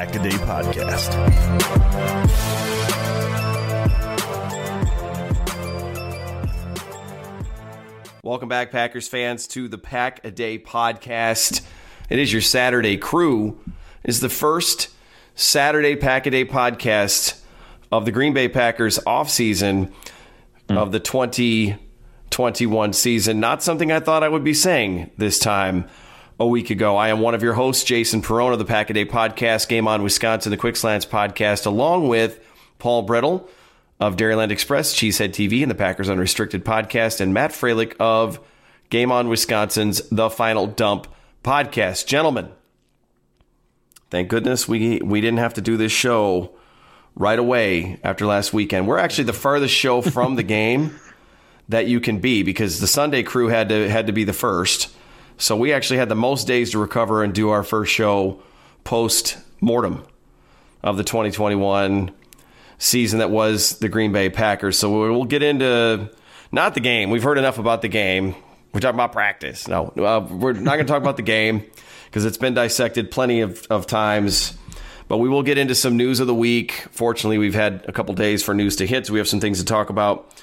This Pack a Day Podcast. Welcome back, Packers fans, to the Pack a Day Podcast. It is your Saturday crew. It is the first Saturday Pack a Day podcast of the Green Bay Packers offseason hmm. of the 2021 season. Not something I thought I would be saying this time a week ago. I am one of your hosts, Jason Perone of the Pack a Day Podcast, Game On Wisconsin, the Quick Slants Podcast, along with Paul Bretl of Dairyland Express, Cheesehead TV, and the Packers Unrestricted Podcast, and Matt Freilich of Game On Wisconsin's The Final Dump Podcast. Gentlemen, thank goodness we we didn't have to do this show right away after last weekend. We're actually the farthest show from the game that you can be because the Sunday crew had to had to be the first. So we actually had the most days to recover and do our first show post mortem of the 2021 season that was the Green Bay Packers. So we'll get into not the game. We've heard enough about the game. We're talking about practice. No, uh, we're not going to talk about the game because it's been dissected plenty of, of times. But we will get into some news of the week. Fortunately, we've had a couple days for news to hit, so we have some things to talk about.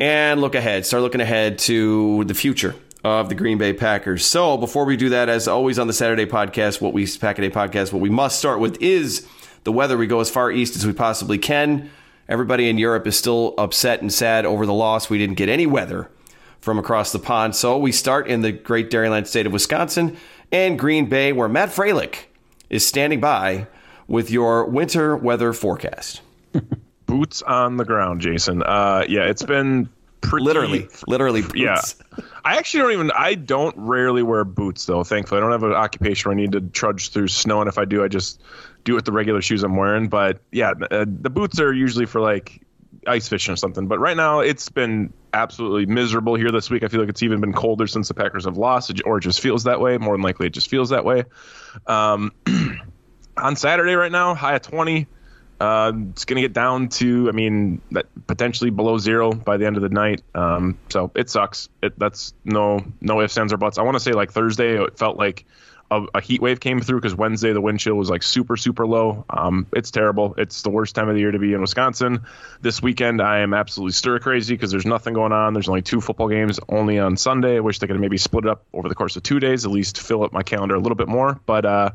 And look ahead, start looking ahead to the future of the Green Bay Packers. So before we do that, as always on the Saturday podcast, what we Pack a Day podcast, what we must start with is the weather. We go as far east as we possibly can. Everybody in Europe is still upset and sad over the loss. We didn't get any weather from across the pond. So we start in the great Dairyland state of Wisconsin and Green Bay, where Matt Freilich is standing by with your winter weather forecast. boots on the ground, Jason. Uh, yeah, it's been pretty Literally, literally. Boots. Yeah, I actually don't even. I don't rarely wear boots though. Thankfully, I don't have an occupation where I need to trudge through snow, and if I do, I just do it with the regular shoes I'm wearing. But yeah, uh, the boots are usually for like ice fishing or something. But right now, it's been absolutely miserable here this week. I feel like it's even been colder since the Packers have lost, or it just feels that way. More than likely, it just feels that way. Um, on Saturday, right now, high at 20. Uh, it's going to get down to, I mean, potentially below zero by the end of the night. Um, so it sucks. It, that's no no ifs, ands, or buts. I want to say like Thursday, it felt like a, a heat wave came through because Wednesday the wind chill was like super super low. Um, it's terrible. It's the worst time of the year to be in Wisconsin. This weekend I am absolutely stir crazy because there's nothing going on. There's only two football games only on Sunday. I wish they could maybe split it up over the course of two days, at least fill up my calendar a little bit more. But uh,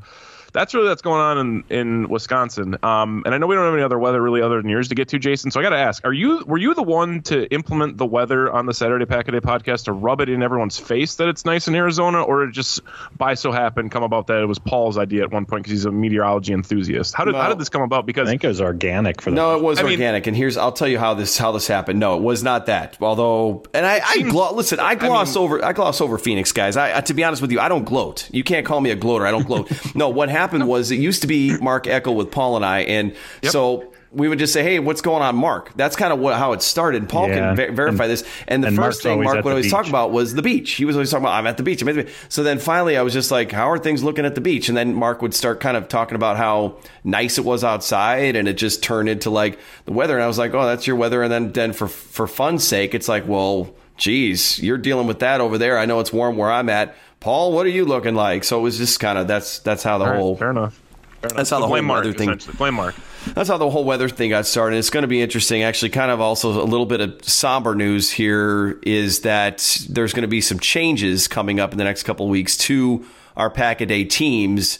that's really what's going on in, in Wisconsin. Um, and I know we don't have any other weather really other than yours to get to, Jason. So I got to ask: Are you were you the one to implement the weather on the Saturday Pack a Day podcast to rub it in everyone's face that it's nice in Arizona, or it just by so happened come about that it was Paul's idea at one point because he's a meteorology enthusiast? How did No. how did this come about? Because I think it was organic for the No, it was I mean- organic, and here's I'll tell you how this how this happened. No, it was not that. Although, and I, I glo- listen, I gloss over I gloss over Phoenix guys. I, I to be honest with you, I don't gloat. You can't call me a gloater. I don't gloat. no, what happened was it used to be Mark Eckel with Paul and I, and so. We would just say, "Hey, what's going on, Mark?" That's kind of what how it started. Paul Yeah. can ver- verify And- this. And the and first Mark's thing Mark would always talk about was the beach. He was always talking about, "I'm at the beach." I'm at the beach. So then finally, I was just like, "How are things looking at the beach?" And then Mark would start kind of talking about how nice it was outside, and it just turned into like the weather. And I was like, "Oh, that's your weather." And then then for for fun's sake, it's like, well. geez, you're dealing with that over there. I know it's warm where I'm at. Paul, what are you looking like? So it was just kind of that's that's how the right, whole fair enough. Fair enough. That's how the whole blame mark, weather thing-. Blame mark. that's how the whole weather thing got started. It's going to be interesting. Actually, kind of also a little bit of somber news here is that there's going to be some changes coming up in the next couple of weeks to our pack a day teams.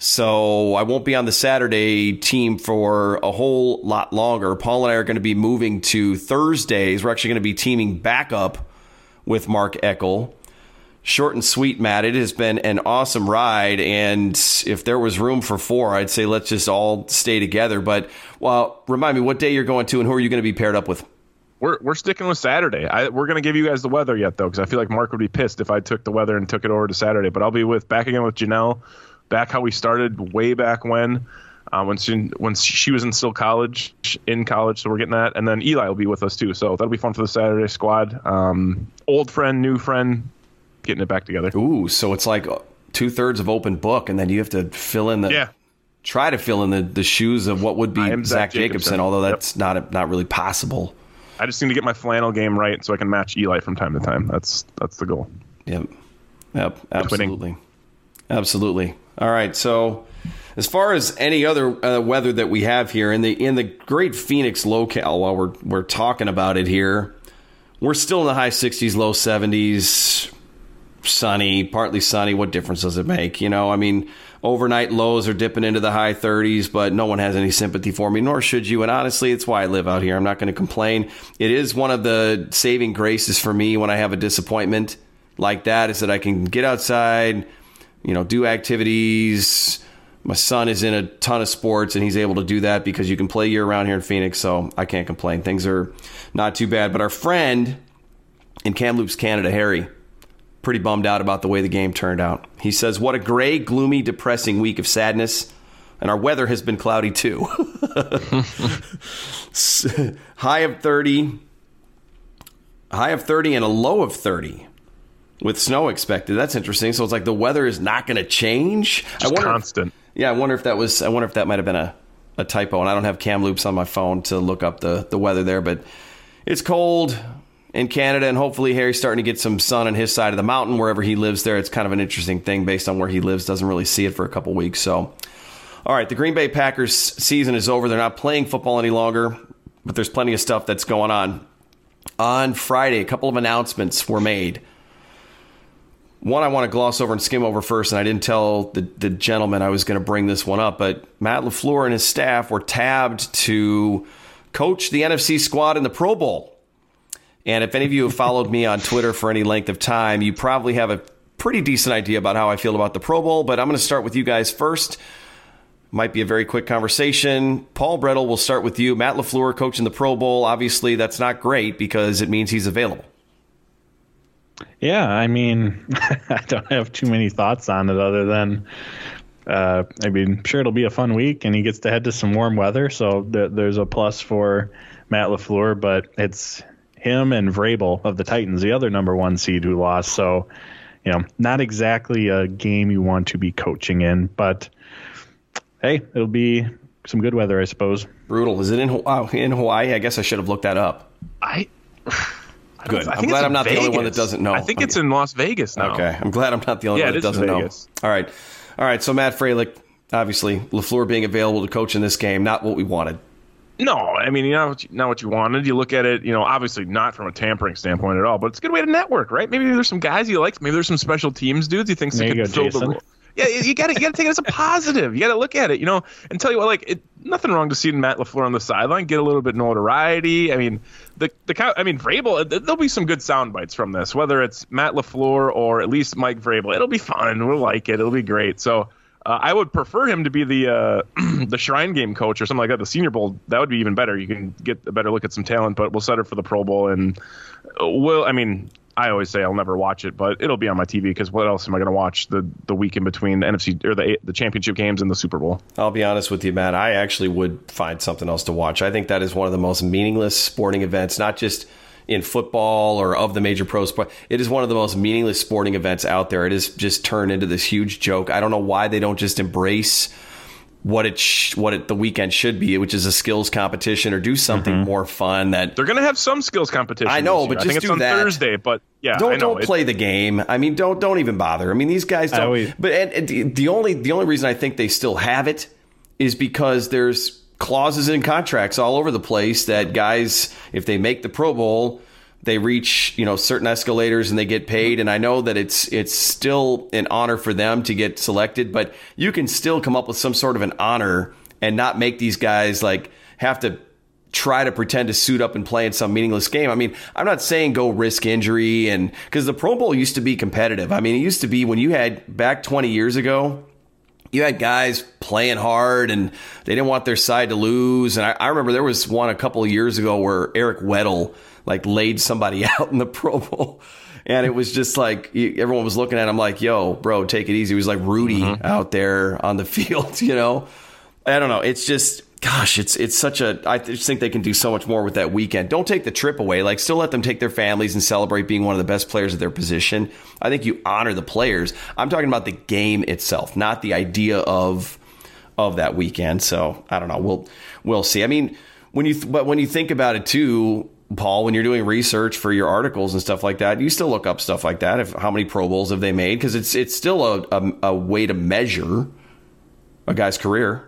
So I won't be on the Saturday team for a whole lot longer. Paul and I are going to be moving to Thursdays. We're actually going to be teaming back up with Mark Eckel short and sweet, Matt. It has been an awesome ride, and if there was room for four, I'd say let's just all stay together. But well, remind me what day you're going to, and who are you going to be paired up with? We're we're sticking with Saturday. I, we're gonna give you guys the weather yet though, because I feel like Mark would be pissed if I took the weather and took it over to Saturday. But I'll be with back again with Janelle, back how we started way back when, uh, when she when she was in still college, in college. So we're getting that, and then Eli will be with us too. So that'll be fun for the Saturday squad. Um, old friend, new friend, getting it back together. Ooh, so it's like two thirds of open book, and then you have to fill in the Yeah, try to fill in the, the shoes of what would be Zach Zach Jacobson, Jacobson. although Yep. that's not not really possible. I just need to get my flannel game right so I can match Eli from time to time. That's that's the goal. Yep. Yep. Absolutely. Absolutely. All right. So, as far as any other uh, weather that we have here in the in the Great Phoenix locale, while we're we're talking about it here, we're still in the high 60s, low 70s, sunny, partly sunny. What difference does it make? You know, I mean, overnight lows are dipping into the high 30s, but no one has any sympathy for me, nor should you. And honestly, it's why I live out here. I'm not going to complain. It is one of the saving graces for me when I have a disappointment like that is that I can get outside, you know, do activities. My son is in a ton of sports and he's able to do that because you can play year round here in Phoenix, so I can't complain. Things are not too bad. But our friend in Kamloops, Canada, Harry, pretty bummed out about the way the game turned out. He says, What a gray, gloomy, depressing week of sadness. And our weather has been cloudy too. high of 30, high of 30 and a low of 30 with snow expected. That's interesting. So it's like the weather is not going to change. Just constant. Yeah, I wonder if that was. I wonder if that might have been a, a typo. And I don't have Kamloops on my phone to look up the the weather there, but it's cold in Canada, and hopefully Harry's starting to get some sun on his side of the mountain wherever he lives. There, it's kind of an interesting thing based on where he lives. Doesn't really see it for a couple weeks. So, all right, the Green Bay Packers season is over. They're not playing football any longer, but there's plenty of stuff that's going on. On Friday, a couple of announcements were made one I want to gloss over and skim over first, and I didn't tell the, the gentleman I was going to bring this one up, but Matt LaFleur and his staff were tabbed to coach the NFC squad in the Pro Bowl. And if any of you have followed me on Twitter for any length of time, you probably have a pretty decent idea about how I feel about the Pro Bowl, but I'm going to start with you guys first. Might be a very quick conversation. Paul Bretl, we'll start with you. Matt LaFleur coaching the Pro Bowl. Obviously, that's not great because it means he's available. Yeah, I mean, I don't have too many thoughts on it other than, uh, I mean, sure it'll be a fun week, and he gets to head to some warm weather, so th- there's a plus for Matt Lafleur. But it's him and Vrabel of the Titans, the other number one seed who lost. So, you know, not exactly a game you want to be coaching in, but hey, it'll be some good weather, I suppose. Brutal. Is it in Hawaii? Oh, in Hawaii? I guess I should have looked that up. I. Good. I I'm glad I'm not in the only one that doesn't know. I think I'm- it's in Las Vegas now. Okay. I'm glad I'm not the only Yeah, one it that is doesn't know. Vegas. All right. All right. So Matt Freilich, obviously, LaFleur being available to coach in this game, not what we wanted. No, I mean, you know, not what you wanted. You look at it, you know, obviously not from a tampering standpoint at all, but it's a good way to network, right? Maybe there's some guys you like. Maybe there's some special teams dudes you think could you go, fill the Jason. role. Yeah, you got to you got to take it as a positive. You got to look at it, you know, and tell you what, like, it, nothing wrong to seeing Matt Lafleur on the sideline get a little bit notoriety. I mean, the the I mean, Vrabel. uh, There'll be some good sound bites from this, whether it's Matt Lafleur or at least Mike Vrabel. It'll be fun. We'll like it. It'll be great. So. Uh, I would prefer him to be the uh, the Shrine Game coach or something like that. The Senior Bowl that would be even better. You can get a better look at some talent, but we'll set it for the Pro Bowl and uh, we'll. I mean, I always say I'll never watch it, but it'll be on my TV because what else am I going to watch the the week in between the NFC or the the championship games and the Super Bowl? I'll be honest with you, Matt. I actually would find something else to watch. I think that is one of the most meaningless sporting events, not just in football or of the major pro sport. It is one of the most meaningless sporting events out there. It is just turned into this huge joke. I don't know why they don't just embrace what it sh- what it, the weekend should be, which is a skills competition or do something mm-hmm. more fun. That they're going to have some skills competition. I know, but I just think do it's that. Thursday. But yeah, don't don't play the game. I mean, don't don't even bother. I mean, these guys don't. Always, but and, and the only the only reason I think they still have it is because there's clauses in contracts all over the place that guys, if they make the Pro Bowl they reach you know certain escalators and they get paid and i know that it's it's still an honor for them to get selected but you can still come up with some sort of an honor and not make these guys like have to try to pretend to suit up and play in some meaningless game. I mean, I'm not saying go risk injury and because the Pro Bowl used to be competitive. I mean, it used to be when you had back 20 years ago, you had guys playing hard and they didn't want their side to lose. And I, I remember there was one a couple of years ago where Eric Weddle like laid somebody out in the Pro Bowl. And it was just like everyone was looking at him like, "Yo, bro, take it easy." He was like Rudy mm-hmm. out there on the field, you know. I don't know. It's just, gosh, it's it's such a. I just think they can do so much more with that weekend. Don't take the trip away. Like, still let them take their families and celebrate being one of the best players at their position. I think you honor the players. I'm talking about the game itself, not the idea of of that weekend. So I don't know. We'll we'll see. I mean, when you th- but when you think about it too, Paul, when you're doing research for your articles and stuff like that, you still look up stuff like that. If how many Pro Bowls have they made? Because it's it's still a, a, a way to measure a guy's career.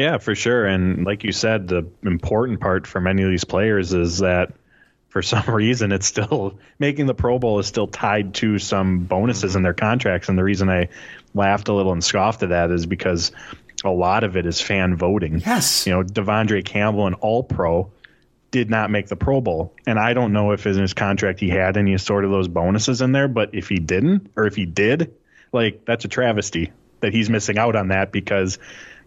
Yeah, for sure. And like you said, the important part for many of these players is that for some reason it's still making the Pro Bowl is still tied to some bonuses mm-hmm. in their contracts. And the reason I laughed a little and scoffed at that is because a lot of it is fan voting. Yes. You know, De'Vondre Campbell, an all pro, did not make the Pro Bowl. And I don't know if in his contract he had any sort of those bonuses in there, but if he didn't, or if he did, like that's a travesty that he's missing out on that because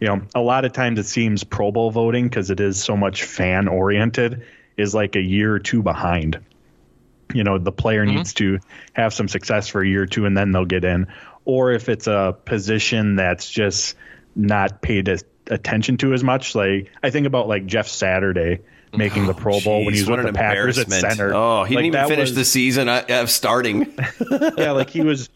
you know, a lot of times it seems Pro Bowl voting because it is so much fan oriented is like a year or two behind. You know, the player mm-hmm. needs to have some success for a year or two and then they'll get in. Or if it's a position that's just not paid as, attention to as much, like I think about like Jeff Saturday making the Pro Bowl when he was with the Packers at center. Oh, he like, didn't even finish was, the season of starting. yeah, like he was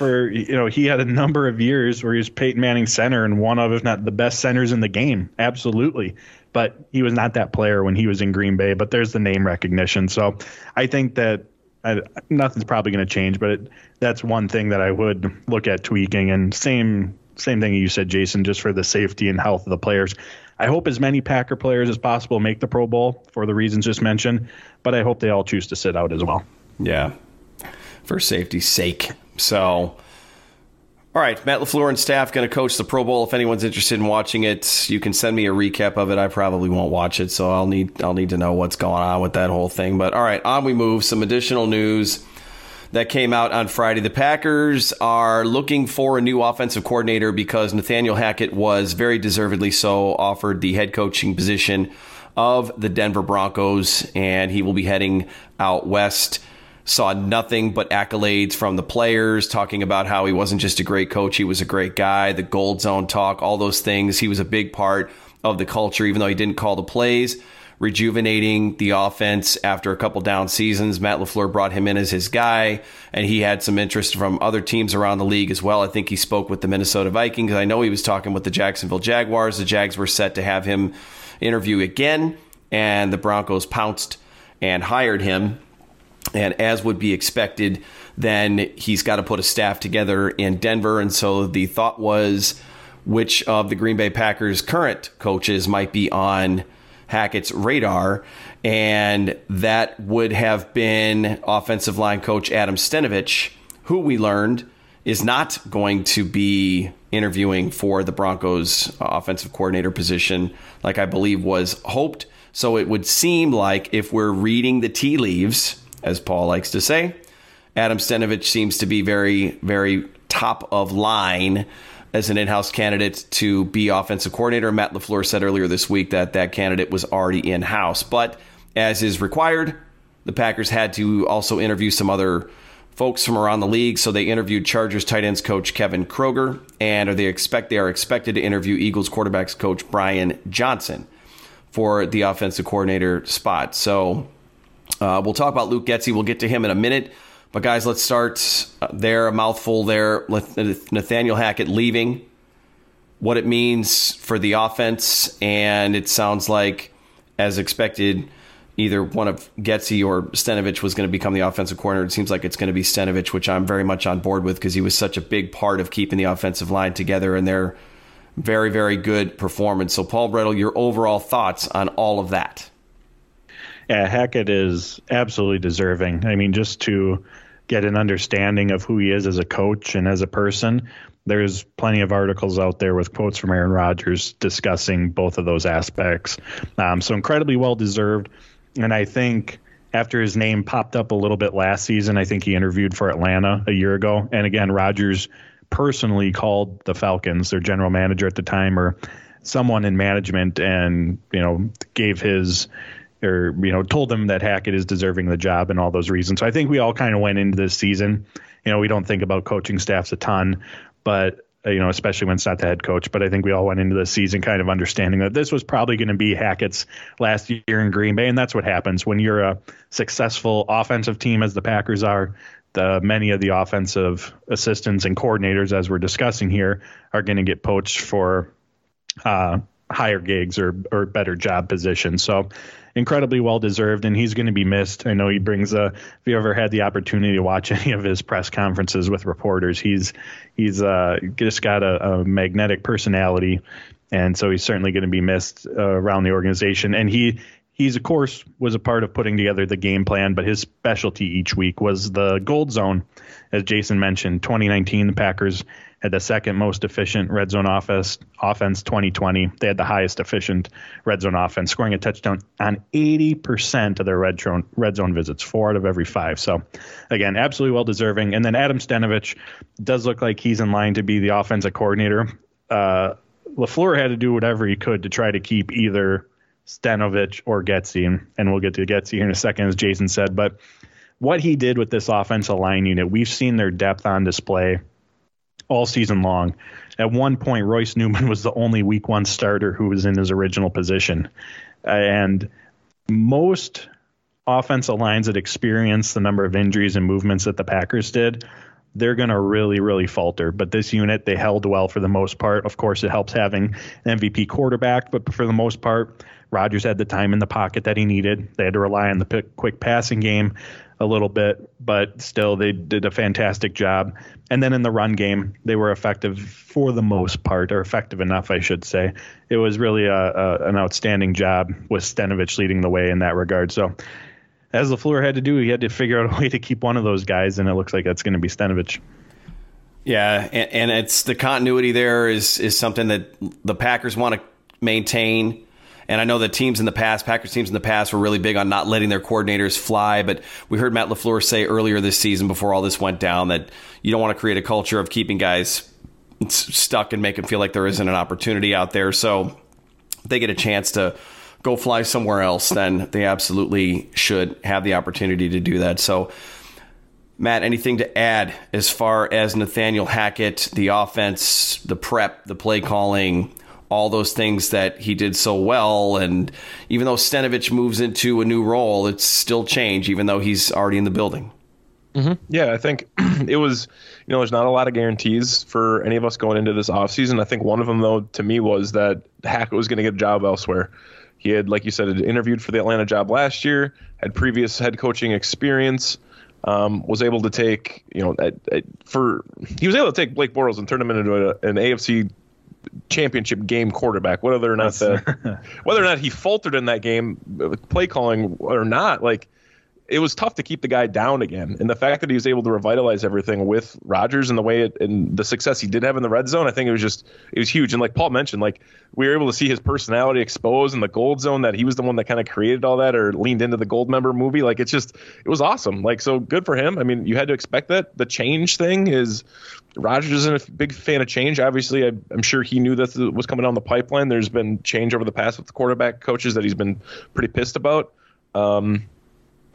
for you know he had a number of years where he was Peyton Manning center and one of if not the best centers in the game, absolutely. But he was not that player when he was in Green Bay. But there's the name recognition, so I think that I, nothing's probably going to change. But it, that's one thing that I would look at tweaking. And same same thing you said, Jason, just for the safety and health of the players. I hope as many Packer players as possible make the Pro Bowl for the reasons just mentioned, but I hope they all choose to sit out as well. Yeah, for safety's sake. So, all right, Matt LaFleur and staff going to coach the Pro Bowl. If anyone's interested in watching it, you can send me a recap of it. I probably won't watch it, so I'll need I'll need to know what's going on with that whole thing. But all right, on we move. Some additional news that came out on Friday. The Packers are looking for a new offensive coordinator because Nathaniel Hackett was very deservedly so offered the head coaching position of the Denver Broncos, and he will be heading out west. Saw nothing but accolades from the players, talking about how he wasn't just a great coach, he was a great guy, the gold zone talk, all those things. He was a big part of the culture, even though he didn't call the plays rejuvenating the offense after a couple down seasons. Matt LaFleur brought him in as his guy, and he had some interest from other teams around the league as well. I think he spoke with the Minnesota Vikings. I know he was talking with the Jacksonville Jaguars. The Jags were set to have him interview again, and the Broncos pounced and hired him. And as would be expected, then he's got to put a staff together in Denver. And so the thought was which of the Green Bay Packers' current coaches might be on Hackett's radar, and that would have been offensive line coach Adam Stenavich, who we learned is not going to be interviewing for the Broncos offensive coordinator position like I believe was hoped. So it would seem like if we're reading the tea leaves, as Paul likes to say, Adam Stenavich seems to be very, very top of line as an in-house candidate to be offensive coordinator. Matt LaFleur said earlier this week that that candidate was already in-house, but as is required, the Packers had to also interview some other folks from around the league. So they interviewed Chargers tight ends coach Kevin Kroger, and they expect they are expected to interview Eagles quarterbacks coach Brian Johnson for the offensive coordinator spot. So uh, we'll talk about Luke Getsy. We'll get to him in a minute. But guys, let's start uh, there. A mouthful there. Nathaniel Hackett leaving. What it means for the offense, and it sounds like, as expected, either one of Getsy or Stenavich was going to become the offensive coordinator. It seems like it's going to be Stenavich, which I'm very much on board with because he was such a big part of keeping the offensive line together and their very, very good performance. So, Paul Bretl, your overall thoughts on all of that? Yeah, Hackett is absolutely deserving. I mean, just to get an understanding of who he is as a coach and as a person. There's plenty of articles out there with quotes from Aaron Rodgers discussing both of those aspects. Um, so incredibly well deserved. And I think after his name popped up a little bit last season, I think he interviewed for Atlanta a year ago. And again, Rodgers personally called the Falcons, their general manager at the time, or someone in management, and you know gave his or you know told them that Hackett is deserving the job and all those reasons. So I think we all kind of went into this season. You know, we don't think about coaching staffs a ton, but you know, especially when it's not the head coach. But I think we all went into the season kind of understanding that this was probably going to be Hackett's last year in Green Bay, and that's what happens when you're a successful offensive team, as the Packers are. The many of the offensive assistants and coordinators, as we're discussing here, are going to get poached for uh, higher gigs or or better job positions. So incredibly well deserved, and he's going to be missed. I know he brings a. If you ever had the opportunity to watch any of his press conferences with reporters, he's he's uh, just got a, a magnetic personality, and so he's certainly going to be missed uh, around the organization. And he he's of course was a part of putting together the game plan, but his specialty each week was the gold zone, as Jason mentioned. 2019, the Packers had the second most efficient red zone offense, offense 2020. They had the highest efficient red zone offense, scoring a touchdown on 80% of their red zone, red zone visits, four out of every five. So, again, absolutely well deserving. And then Adam Stenavich does look like he's in line to be the offensive coordinator. Uh, LaFleur had to do whatever he could to try to keep either Stenavich or Getsy, and, we'll get to Getsy here in a second, as Jason said. But what he did with this offensive line unit, we've seen their depth on display all season long. At one point, Royce Newman was the only week one starter who was in his original position. And most offensive lines that experience the number of injuries and movements that the Packers did, they're going to really, really falter. But this unit, they held well for the most part. Of course, it helps having an MVP quarterback, but for the most part, Rodgers had the time in the pocket that he needed. They had to rely on the quick passing game a little bit, but still they did a fantastic job. And then in the run game, they were effective for the most part, or effective enough, I should say. It was really a, a, an outstanding job with Stenavich leading the way in that regard. So, as LaFleur had to do, he had to figure out a way to keep one of those guys, and it looks like that's going to be Stenavich. Yeah, and, and it's the continuity there is is something that the Packers want to maintain and I know that teams in the past, Packers teams in the past, were really big on not letting their coordinators fly. But we heard Matt LaFleur say earlier this season, before all this went down, that you don't want to create a culture of keeping guys stuck and make them feel like there isn't an opportunity out there. So they get a chance to go fly somewhere else, then they absolutely should have the opportunity to do that. So, Matt, anything to add as far as Nathaniel Hackett, the offense, the prep, the play calling, all those things that he did so well? And even though Stenavich moves into a new role, it's still change, even though he's already in the building. Mm-hmm. Yeah, I think it was, you know, there's not a lot of guarantees for any of us going into this offseason. I think one of them, though, to me was that Hackett was going to get a job elsewhere. He had, like you said, had interviewed for the Atlanta job last year, had previous head coaching experience um, was able to take, you know, at, at, for he was able to take Blake Bortles and turn him into a, an AFC championship game quarterback. Whether or not the, whether or not he faltered in that game, uh, play calling or not, like it was tough to keep the guy down again. And the fact that he was able to revitalize everything with Rodgers and the way it and the success he did have in the red zone, I think it was just it was huge. And like Paul mentioned, like we were able to see his personality exposed in the gold zone that he was the one that kind of created all that or leaned into the Goldmember movie. Like it's just it was awesome. Like so good for him. I mean, you had to expect that. The change thing is Rodgers isn't a big fan of change. Obviously, I, am sure he knew that was coming down the pipeline. There's been change over the past with the quarterback coaches that he's been pretty pissed about. Um,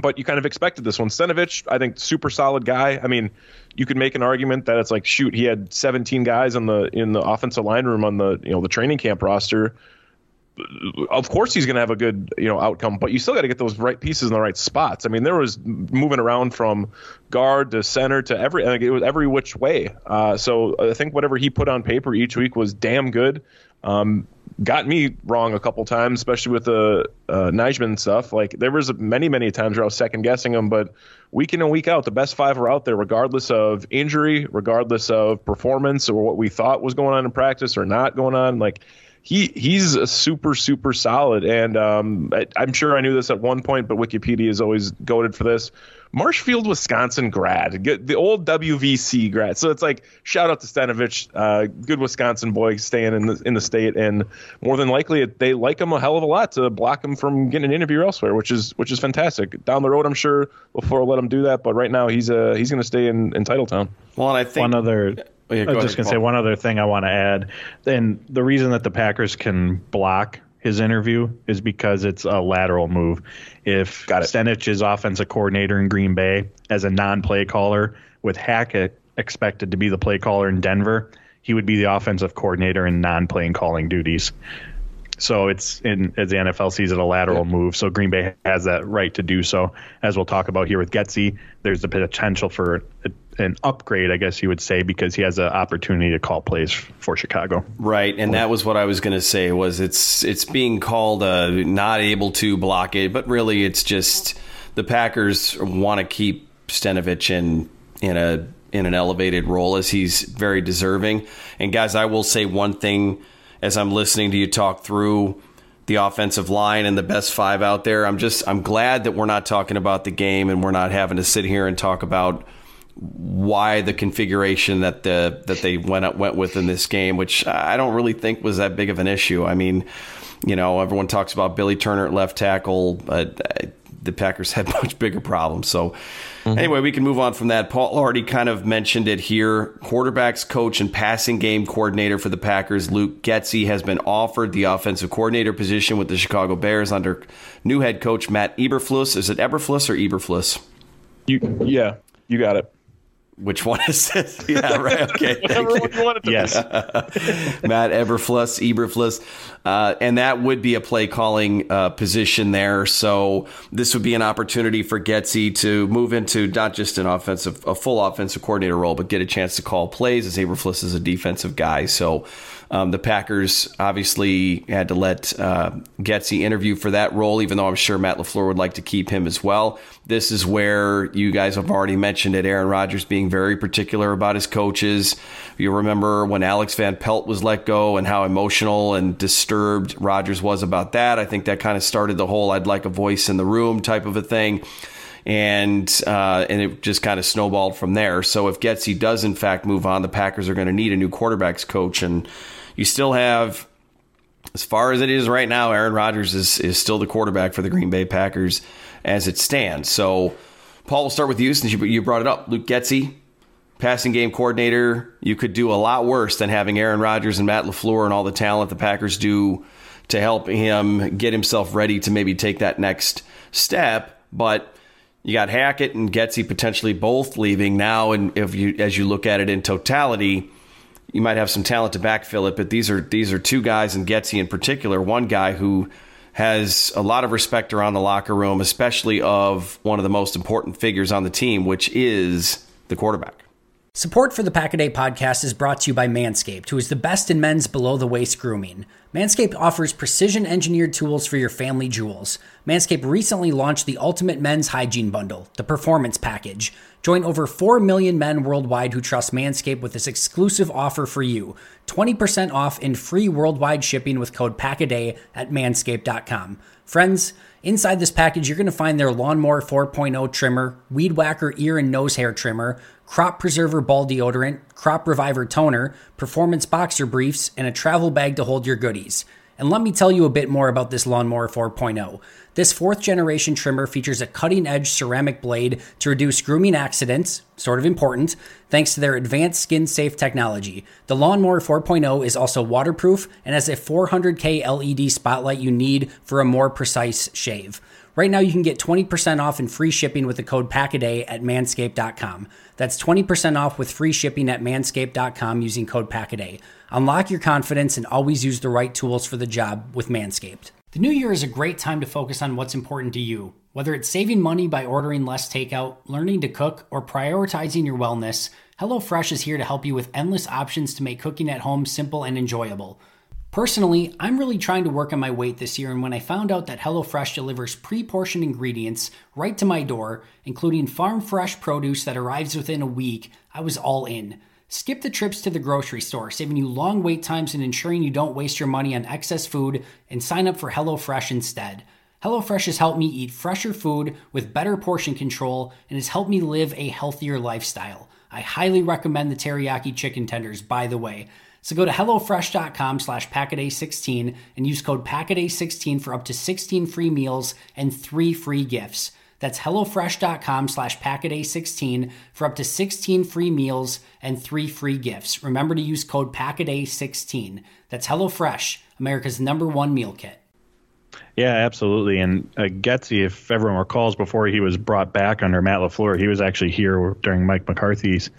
but you kind of expected this one. Stenavich, I think, super solid guy. I mean, you could make an argument that it's like, shoot, he had 17 guys in the in the offensive line room on the you know the training camp roster. Of course, he's going to have a good you know outcome, but you still got to get those right pieces in the right spots. I mean, there was moving around from guard to center to every like it was every which way. Uh, so I think whatever he put on paper each week was damn good. Um, got me wrong a couple times, especially with the uh, Nijman stuff. Like there was many, many times where I was second guessing him, but week in and week out, the best five are out there, regardless of injury, regardless of performance or what we thought was going on in practice or not going on. Like he he's a super super solid, and um, I, I'm sure I knew this at one point, but Wikipedia is always goaded for this. Marshfield, Wisconsin grad, the old WVC grad. So it's like shout out to Stenavich, uh, good Wisconsin boy staying in the in the state, and more than likely they like him a hell of a lot to block him from getting an interview elsewhere, which is which is fantastic. Down the road, I'm sure before we'll let him do that, but right now he's uh he's going to stay in in Titletown. Well, and I think one other. Oh, yeah, I was just going to say one other thing I want to add. And the reason that the Packers can block his interview is because it's a lateral move. If Stenich is offensive coordinator in Green Bay as a non-play caller, with Hackett expected to be the play caller in Denver, he would be the offensive coordinator in non-playing calling duties. So it's in as the NFL sees it a lateral yeah. move. So Green Bay has that right to do so. As we'll talk about here with Getsy, there's the potential for a, an upgrade, I guess you would say, because he has an opportunity to call plays for Chicago. Right, and that was what I was going to say. Was it's it's being called uh, not able to block it, but really it's just the Packers want to keep Stenavich in in a in an elevated role as he's very deserving. And guys, I will say one thing as I'm listening to you talk through the offensive line and the best five out there. I'm just I'm glad that we're not talking about the game and we're not having to sit here and talk about why the configuration that the that they went went with in this game, which I don't really think was that big of an issue. I mean, you know, everyone talks about Billy Turner at left tackle, but the Packers had much bigger problems. So, mm-hmm. anyway, we can move on from that. Paul already kind of mentioned it here. Quarterbacks coach and passing game coordinator for the Packers, Luke Getsy, has been offered the offensive coordinator position with the Chicago Bears under new head coach Matt Eberflus. Is it Eberflus or Eberflus? You, yeah, you got it. Which one is this? Yeah, right. Okay. yes. Matt Eberflus, Eberflus. Uh, and that would be a play calling uh, position there. So this would be an opportunity for Getsy to move into not just an offensive, a full offensive coordinator role, but get a chance to call plays as Eberflus is a defensive guy. So um, the Packers obviously had to let uh, Getsy interview for that role, even though I'm sure Matt LaFleur would like to keep him as well. This is where you guys have already mentioned it. Aaron Rodgers being very particular about his coaches. You remember when Alex Van Pelt was let go and how emotional and disturbed Rodgers was about that. I think that kind of started the whole "I'd like a voice in the room" type of a thing and uh, and it just kind of snowballed from there. So if Getsy does in fact move on, the Packers are going to need a new quarterbacks coach, and you still have, as far as it is right now, Aaron Rodgers is is still the quarterback for the Green Bay Packers as it stands. So, Paul, we'll start with you since you, you brought it up. Luke Getsy, passing game coordinator. You could do a lot worse than having Aaron Rodgers and Matt LaFleur and all the talent the Packers do to help him get himself ready to maybe take that next step. But you got Hackett and Getsy potentially both leaving now, and if you as you look at it in totality, you might have some talent to backfill it. But these are these are two guys, and Getsy in particular, one guy who has a lot of respect around the locker room, especially of one of the most important figures on the team, which is the quarterback. Support for the Packaday podcast is brought to you by Manscaped, who is the best in men's below the waist grooming. Manscaped offers precision engineered tools for your family jewels. Manscaped recently launched the Ultimate Men's Hygiene Bundle, the Performance Package. Join over 4 million men worldwide who trust Manscaped with this exclusive offer for you 20% off and free worldwide shipping with code PACKADAY at manscaped.com. Friends, inside this package, you're going to find their Lawnmower 4.0 trimmer, Weed Whacker ear and nose hair trimmer, Crop Preserver Ball Deodorant, Crop Reviver Toner, Performance Boxer Briefs, and a travel bag to hold your goodies. And let me tell you a bit more about this Lawnmower 4.0. This fourth generation trimmer features a cutting edge ceramic blade to reduce grooming accidents, sort of important, thanks to their advanced skin safe technology. The Lawnmower 4.0 is also waterproof and has a 400K LED spotlight you need for a more precise shave. Right now, you can get 20% off and free shipping with the code PACKADAY at manscaped.com. That's 20% off with free shipping at manscaped.com using code PACKADAY. Unlock your confidence and always use the right tools for the job with Manscaped. The new year is a great time to focus on what's important to you. Whether it's saving money by ordering less takeout, learning to cook, or prioritizing your wellness, HelloFresh is here to help you with endless options to make cooking at home simple and enjoyable. Personally, I'm really trying to work on my weight this year, and when I found out that HelloFresh delivers pre portioned ingredients right to my door, including farm fresh produce that arrives within a week, I was all in. Skip the trips to the grocery store, saving you long wait times and ensuring you don't waste your money on excess food, and sign up for HelloFresh instead. HelloFresh has helped me eat fresher food with better portion control and has helped me live a healthier lifestyle. I highly recommend the teriyaki chicken tenders, by the way. So go to HelloFresh.com slash Packaday16 and use code Packaday16 for up to 16 free meals and three free gifts. That's HelloFresh.com slash Packaday16 for up to 16 free meals and three free gifts. Remember to use code Packaday16. That's HelloFresh, America's number one meal kit. Yeah, absolutely. And uh, Getsy, if everyone recalls, before he was brought back under Matt LaFleur, he was actually here during Mike McCarthy's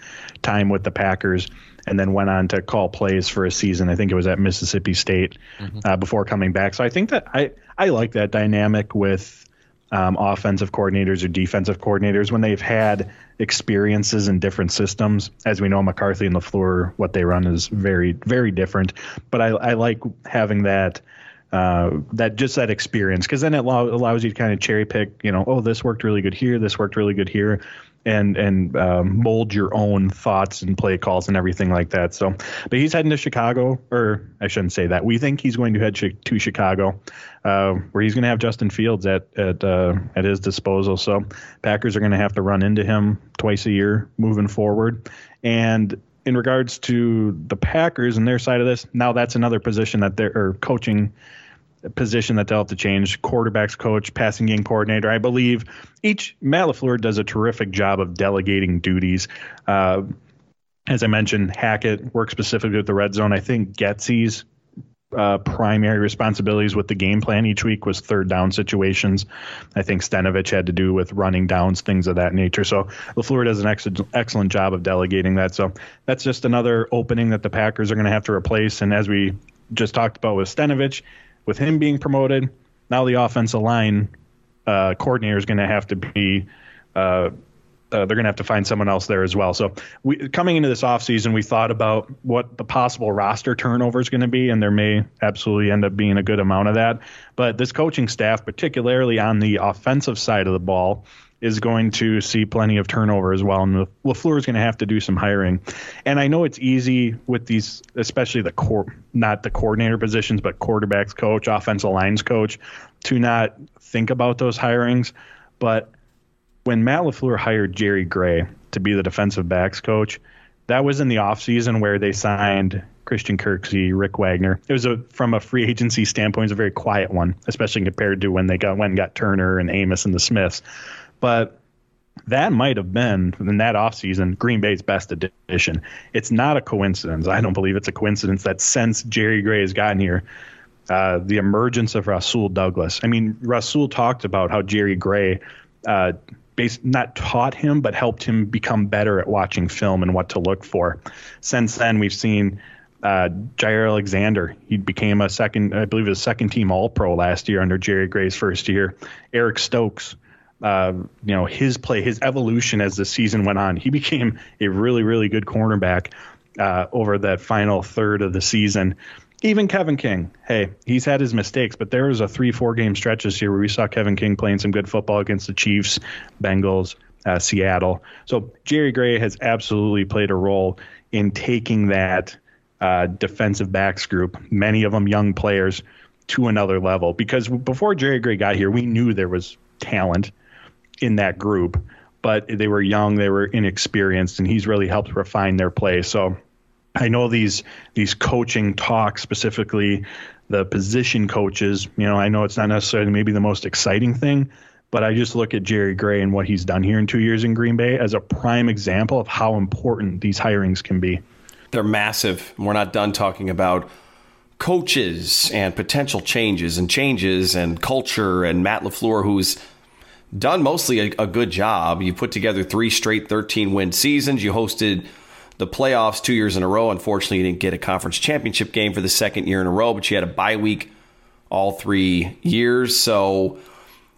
time with the Packers and then went on to call plays for a season. I think it was at Mississippi State mm-hmm. uh, before coming back. So I think that I, I like that dynamic with um, offensive coordinators or defensive coordinators when they've had experiences in different systems. As we know, McCarthy and LaFleur, what they run is very, very different. But I, I like having that – uh, that just that experience because then it allow, allows you to kind of cherry pick you know oh this worked really good here this worked really good here and and um, mold your own thoughts and play calls and everything like that. So but he's heading to chicago or i shouldn't say that. We think he's going to head to chicago uh, where he's going to have justin fields at at uh, at his disposal. So packers are going to have to run into him twice a year moving forward. And in regards to the Packers and their side of this, now that's another position that they're coaching position that they'll have to change. Quarterbacks coach, passing game coordinator. I believe each Matt LaFleur does a terrific job of delegating duties. Uh, as I mentioned, Hackett works specifically with the red zone. I think Getsy's uh, primary responsibilities with the game plan each week was third down situations. I think Stenavich had to do with running downs, things of that nature. So LaFleur does an ex- excellent job of delegating that. So that's just another opening that the Packers are going to have to replace. And as we just talked about with Stenavich, with him being promoted, now the offensive line uh, coordinator is going to have to be uh, uh, they're going to have to find someone else there as well. So we, coming into this offseason, we thought about what the possible roster turnover is going to be, and there may absolutely end up being a good amount of that. But this coaching staff, particularly on the offensive side of the ball, is going to see plenty of turnover as well, and LaFleur is going to have to do some hiring. And I know it's easy with these, especially the core, not the coordinator positions, but quarterbacks coach, offensive lines coach, to not think about those hirings. But when Matt LaFleur hired Jerry Gray to be the defensive backs coach, that was in the offseason where they signed Christian Kirksey, Rick Wagner. It was a from a free agency standpoint, it was a very quiet one, especially compared to when they got and got Turner and Amos and the Smiths. But that might have been in that offseason Green Bay's best addition. It's not a coincidence. I don't believe it's a coincidence that since Jerry Gray has gotten here, uh, the emergence of Rasul Douglas. I mean, Rasul talked about how Jerry Gray, uh, not taught him, but helped him become better at watching film and what to look for. Since then, we've seen uh, Jaire Alexander. He became a second, I believe, a second team All Pro last year under Jerry Gray's first year. Eric Stokes. Uh, you know his play, his evolution as the season went on. He became a really, really good cornerback uh, over that final third of the season. Even Kevin King, hey, he's had his mistakes, but there was a three, four game stretch this year where we saw Kevin King playing some good football against the Chiefs, Bengals, uh, Seattle. So Jerry Gray has absolutely played a role in taking that uh, defensive backs group, many of them young players, to another level. Because before Jerry Gray got here, we knew there was talent in that group, but they were young, they were inexperienced, and he's really helped refine their play. So I know these these coaching talks specifically the position coaches. You know, I know it's not necessarily maybe the most exciting thing, but I just look at Jerry Gray and what he's done here in two years in Green Bay as a prime example of how important these hirings can be. They're massive. We're not done talking about coaches and potential changes and changes and culture and Matt LaFleur, who's done mostly a, a good job. You put together three straight 13 win seasons. You hosted the playoffs two years in a row. Unfortunately, you didn't get a conference championship game for the second year in a row, but you had a bye week all three years. So,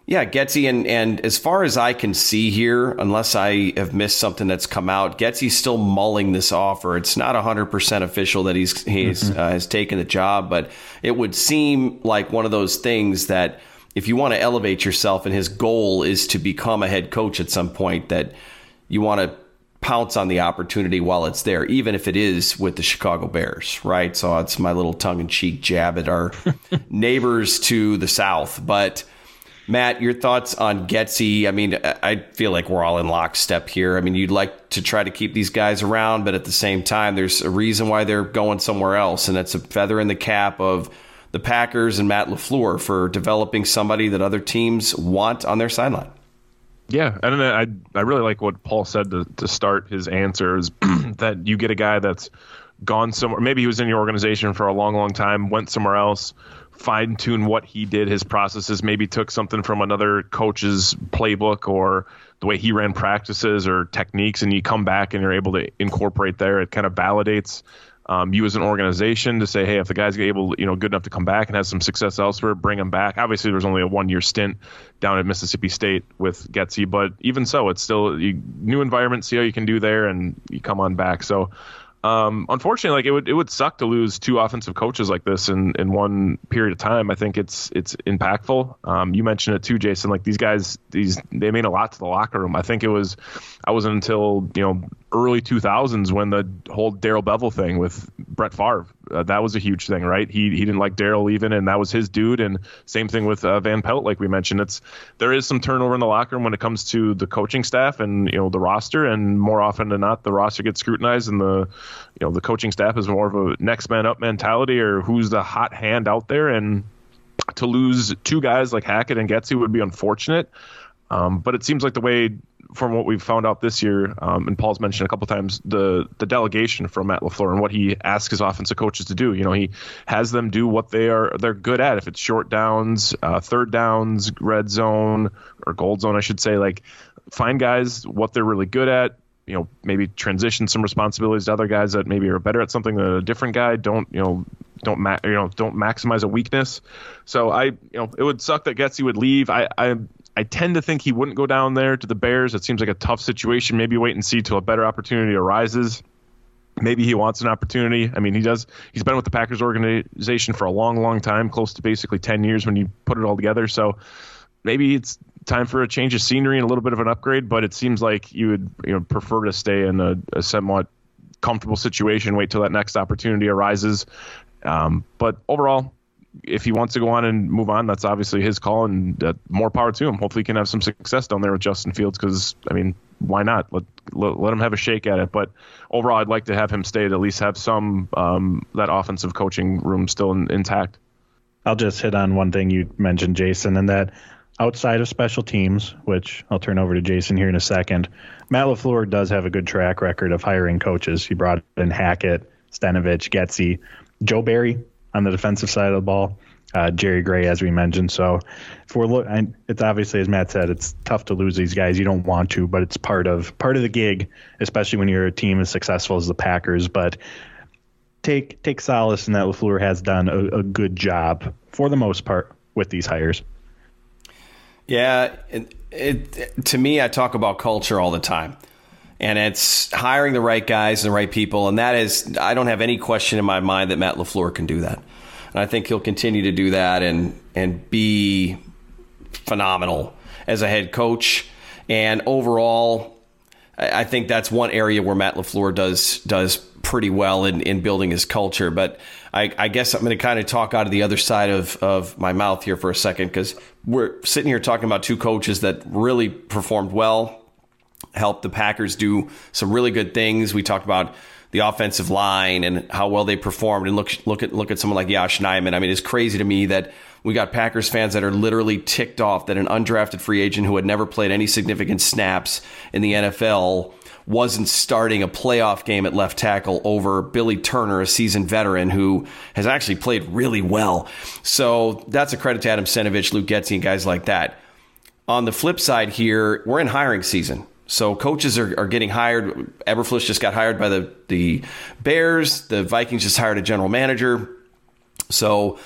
yeah, Getsy, and, and as far as I can see here, unless I have missed something that's come out, Getsy's still mulling this offer. It's not 100% official that he's, he's mm-hmm. uh, has taken the job, but it would seem like one of those things that if you want to elevate yourself and his goal is to become a head coach at some point, that you want to pounce on the opportunity while it's there, even if it is with the Chicago Bears, right? So it's my little tongue in cheek jab at our neighbors to the south. But Matt, your thoughts on Getsy? I mean, I feel like we're all in lockstep here. I mean, you'd like to try to keep these guys around, but at the same time, there's a reason why they're going somewhere else, and it's a feather in the cap of the Packers and Matt LaFleur for developing somebody that other teams want on their sideline. Yeah, and I I really like what Paul said to, to start his answers that you get a guy that's gone somewhere. Maybe he was in your organization for a long, long time, went somewhere else, fine tune what he did, his processes. Maybe took something from another coach's playbook or the way he ran practices or techniques, and you come back and you're able to incorporate there. It kind of validates um, you as an organization to say, hey, if the guy's able, you know, good enough to come back and has some success elsewhere, bring him back. Obviously, there's only a one year stint down at Mississippi State with Getsy, but even so, it's still you, new environment. See how you can do there, and you come on back. So um, unfortunately, like it would it would suck to lose two offensive coaches like this in, in one period of time. I think it's it's impactful. Um, you mentioned it too, Jason. Like these guys, these they mean a lot to the locker room. I think it was I wasn't until you know early 2000s when the whole Darrell Bevell thing with Brett Favre uh, that was a huge thing, right? He he didn't like Daryl even, and that was his dude. And same thing with uh, Van Pelt, like we mentioned. It's there is some turnover in the locker room when it comes to the coaching staff and you know the roster, and more often than not, the roster gets scrutinized, and the you know the coaching staff is more of a next man up mentality, or who's the hot hand out there, and to lose two guys like Hackett and Getsy would be unfortunate. Um, but it seems like the way from what we've found out this year, um, and Paul's mentioned a couple times, the the delegation from Matt LaFleur and what he asks his offensive coaches to do. You know, he has them do what they are they're good at. If it's short downs, uh, third downs, red zone or gold zone, I should say, like find guys what they're really good at. You know, maybe transition some responsibilities to other guys that maybe are better at something than a different guy. Don't you know? Don't ma- you know? Don't maximize a weakness. So I, you know, it would suck that Getsy would leave. I, I I tend to think he wouldn't go down there to the Bears. It seems like a tough situation. Maybe wait and see till a better opportunity arises. Maybe he wants an opportunity. I mean, he does. He's been with the Packers organization for a long, long time, close to basically 10 years when you put it all together. So maybe it's time for a change of scenery and a little bit of an upgrade. But it seems like you would you know prefer to stay in a, a somewhat comfortable situation, wait till that next opportunity arises. Um, but overall, if he wants to go on and move on, that's obviously his call, and uh, more power to him. Hopefully, he can have some success down there with Justin Fields because, I mean, why not? Let, let, let him have a shake at it. But overall, I'd like to have him stay to at least have some um, that offensive coaching room still in, intact. I'll just hit on one thing you mentioned, Jason, and that outside of special teams, which I'll turn over to Jason here in a second, Matt LaFleur does have a good track record of hiring coaches. He brought in Hackett, Stenavich, Getsy, Joe Barry on the defensive side of the ball. uh, Jerry Gray, as we mentioned. So if we're look, and it's obviously as Matt said, it's tough to lose these guys. You don't want to, but it's part of part of the gig, especially when you're a team as successful as the Packers. But take take solace in that Lafleur has done a, a good job for the most part with these hires. Yeah, it, it, to me, I talk about culture all the time and it's hiring the right guys and the right people. And that is, I don't have any question in my mind that Matt LaFleur can do that. And I think he'll continue to do that and, and be phenomenal as a head coach. And overall, I think that's one area where Matt LaFleur does, does pretty well in, in building his culture. But I, I guess I'm going to kind of talk out of the other side of, of my mouth here for a second because we're sitting here talking about two coaches that really performed well helped the Packers do some really good things. We talked about the offensive line and how well they performed. And look, look at look at someone like Yosh Nijman. I mean, it's crazy to me that we got Packers fans that are literally ticked off that an undrafted free agent who had never played any significant snaps in the NFL wasn't starting a playoff game at left tackle over Billy Turner, a seasoned veteran who has actually played really well. So that's a credit to Adam Stenavich, Luke Getsy, and guys like that. On the flip side here, we're in hiring season. So coaches are, are getting hired. Eberflus just got hired by the, the Bears. The Vikings just hired a general manager. So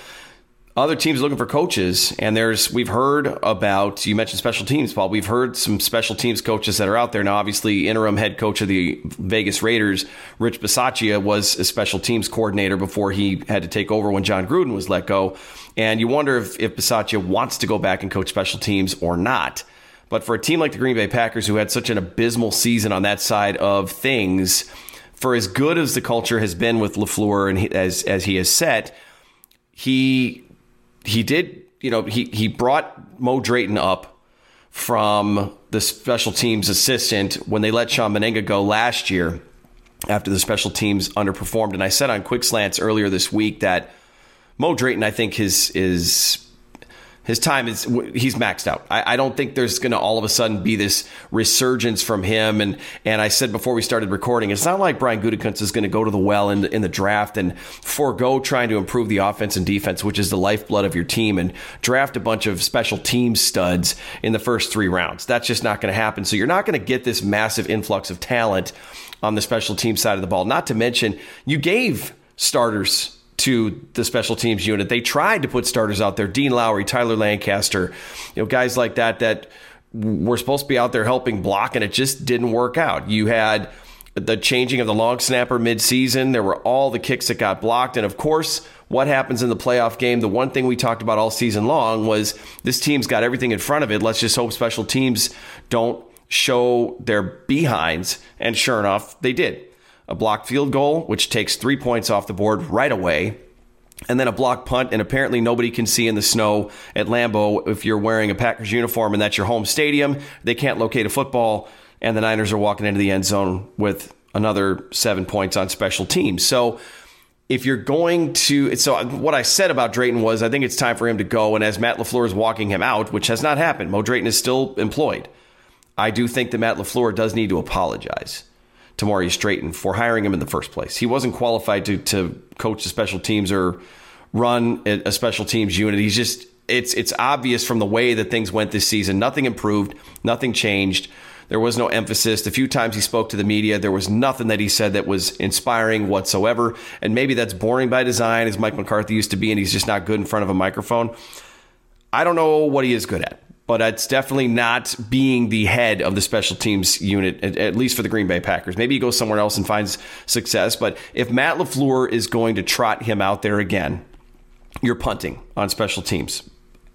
other teams looking for coaches, and there's we've heard about you mentioned special teams, Paul. We've heard some special teams coaches that are out there now. Obviously, interim head coach of the Vegas Raiders, Rich Bisaccia, was a special teams coordinator before he had to take over when Jon Gruden was let go. And you wonder if, if Bisaccia wants to go back and coach special teams or not. But for a team like the Green Bay Packers, who had such an abysmal season on that side of things, for as good as the culture has been with Lafleur and he, as as he has set, he he did you know he he brought Mo Drayton up from the special teams assistant when they let Shawn Mennenga go last year after the special teams underperformed. And I said on Quick Slants earlier this week that Mo Drayton, I think, his is his time is he's maxed out. I, I don't think there's going to all of a sudden be this resurgence from him. And and I said before we started recording, it's not like Brian Gutekunst is going to go to the well in the, in the draft and forego trying to improve the offense and defense, which is the lifeblood of your team, and draft a bunch of special team studs in the first three rounds. That's just not going to happen. So you're not going to get this massive influx of talent on the special team side of the ball. Not to mention, you gave starters to the special teams unit. They tried to put starters out there, Dean Lowry, Tyler Lancaster, you know, guys like that that were supposed to be out there helping block, and it just didn't work out. You had the changing of the long snapper midseason. There were all the kicks that got blocked, and of course, what happens in the playoff game? The one thing we talked about all season long was this team's got everything in front of it. Let's just hope special teams don't show their behinds, and sure enough, they did a blocked field goal, which takes three points off the board right away, and then a block punt. And apparently, nobody can see in the snow at Lambeau if you're wearing a Packers uniform and that's your home stadium. They can't locate a football, and the Niners are walking into the end zone with another seven points on special teams. So, if you're going to, so what I said about Drayton was I think it's time for him to go. And as Matt LaFleur is walking him out, which has not happened, Mo Drayton is still employed. I do think that Matt LaFleur does need to apologize to Maurice Drayton for hiring him in the first place. He wasn't qualified to to coach the special teams or run a special teams unit. He's just it's it's obvious from the way that things went this season. Nothing improved, nothing changed. There was no emphasis. The few times he spoke to the media, there was nothing that he said that was inspiring whatsoever. And maybe that's boring by design, as Mike McCarthy used to be, and he's just not good in front of a microphone. I don't know what he is good at but it's definitely not being the head of the special teams unit, at, at, least for the Green Bay Packers. Maybe he goes somewhere else and finds success. But if Matt LaFleur is going to trot him out there again, you're punting on special teams.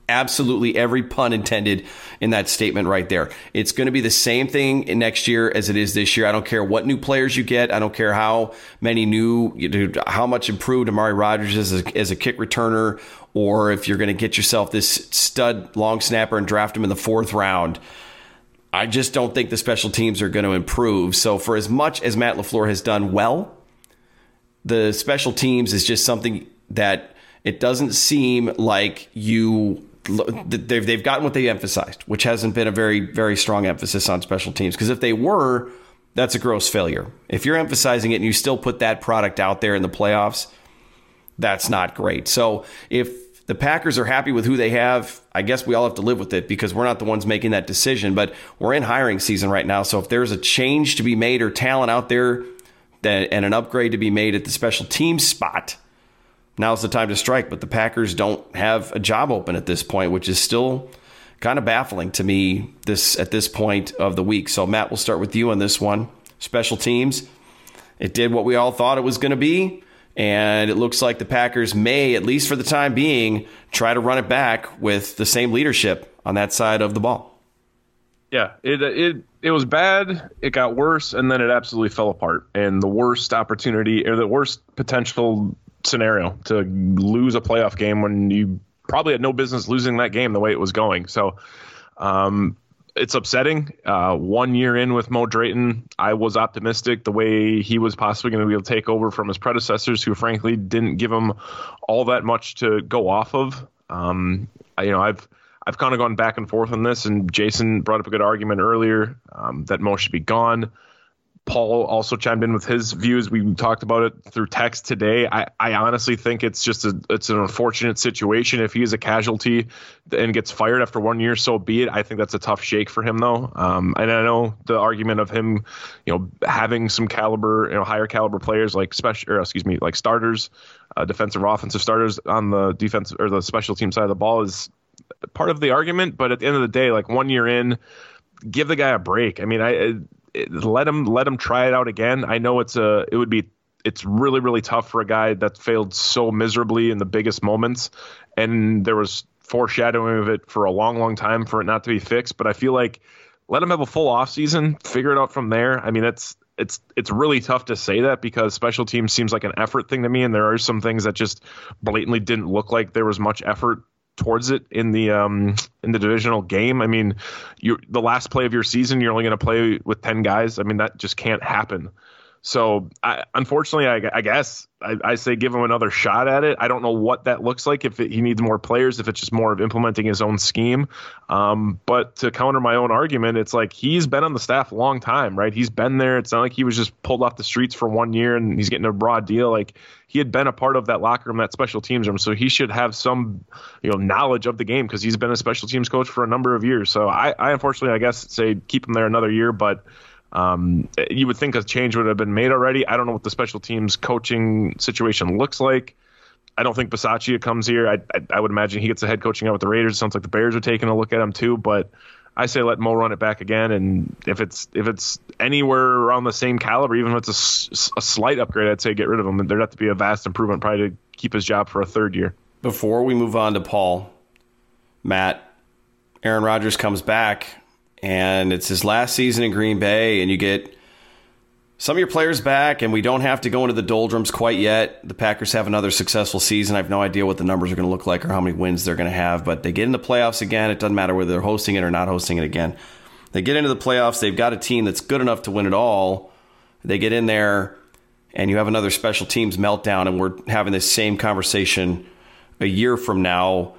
Absolutely every pun intended in that statement right there. It's going to be the same thing next year as it is this year. I don't care what new players you get. I don't care how many new, how much improved Amari Rodgers is as a, as a kick returner or if you're going to get yourself this stud long snapper and draft him in the fourth round. I just don't think the special teams are going to improve. So, for as much as Matt LaFleur has done well, the special teams is just something that it doesn't seem like you they've they've gotten what they emphasized, which hasn't been a very very strong emphasis on special teams. Because if they were, that's a gross failure. If you're emphasizing it and you still put that product out there in the playoffs, that's not great. So if the Packers are happy with who they have. I guess we all have to live with it because we're not the ones making that decision, but we're in hiring season right now. So if there's a change to be made or talent out there that, and an upgrade to be made at the special team spot, now's the time to strike. But the Packers don't have a job open at this point, which is still kind of baffling to me this at this point of the week. So Matt, we'll start with you on this one. Special teams. It did what we all thought it was going to be. And it looks like the Packers may, at least for the time being, try to run it back with the same leadership on that side of the ball. Yeah, it it it was bad. It got worse, and then it absolutely fell apart. And the worst opportunity or the worst potential scenario to lose a playoff game when you probably had no business losing that game the way it was going. So, um, it's upsetting. Uh, one year in with Mo Drayton, I was optimistic the way he was possibly going to be able to take over from his predecessors, who frankly didn't give him all that much to go off of. Um, I, you know, I've I've kind of gone back and forth on this, and Jason brought up a good argument earlier um, that Mo should be gone. Paul also chimed in with his views. We talked about it through text today. I, I honestly think it's just a it's an unfortunate situation. If he is a casualty and gets fired after one year, so be it. I think that's a tough shake for him though. Um, and I know the argument of him, you know, having some caliber, you know, higher caliber players like special, or excuse me, like starters, uh, defensive or offensive starters on the defense or the special team side of the ball is part of the argument. But at the end of the day, like one year in, give the guy a break. I mean, I let him let him try it out again. I know it's a it would be it's really really tough for a guy that failed so miserably in the biggest moments, and there was foreshadowing of it for a long long time for it not to be fixed. But I feel like let him have a full off season, figure it out from there. I mean, it's it's it's really tough to say that because special teams seems like an effort thing to me, and there are some things that just blatantly didn't look like there was much effort towards it in the um, in the divisional game. I mean, you the last play of your season, you're only going to play with ten guys. I mean, that just can't happen. So, I, unfortunately, I, I guess I, I, say give him another shot at it. I don't know what that looks like. If it, he needs more players, if it's just more of implementing his own scheme. Um, but to counter my own argument, it's like he's been on the staff a long time, right? He's been there. It's not like he was just pulled off the streets for one year and he's getting a broad deal. Like he had been a part of that locker room, that special teams room, so he should have some, you know, knowledge of the game because he's been a special teams coach for a number of years. So I, I unfortunately, I guess, say keep him there another year, but. Um, you would think a change would have been made already. I don't know what the special teams coaching situation looks like. I don't think Bisaccia comes here. I, I, I would imagine he gets a head coaching out with the Raiders. It sounds like the Bears are taking a look at him too. But I say let Mo run it back again, and if it's if it's anywhere around the same caliber, even if it's a, a slight upgrade, I'd say get rid of him. There'd have to be a vast improvement probably to keep his job for a third year. Before we move on to Paul, Matt, Aaron Rodgers comes back, and it's his last season in Green Bay, and you get some of your players back, and we don't have to go into the doldrums quite yet. The Packers have another successful season. I have no idea what the numbers are going to look like or how many wins they're going to have, but they get in the playoffs again. It doesn't matter whether they're hosting it or not hosting it again. They get into the playoffs. They've got a team that's good enough to win it all. They get in there, and you have another special teams meltdown, and we're having this same conversation a year from now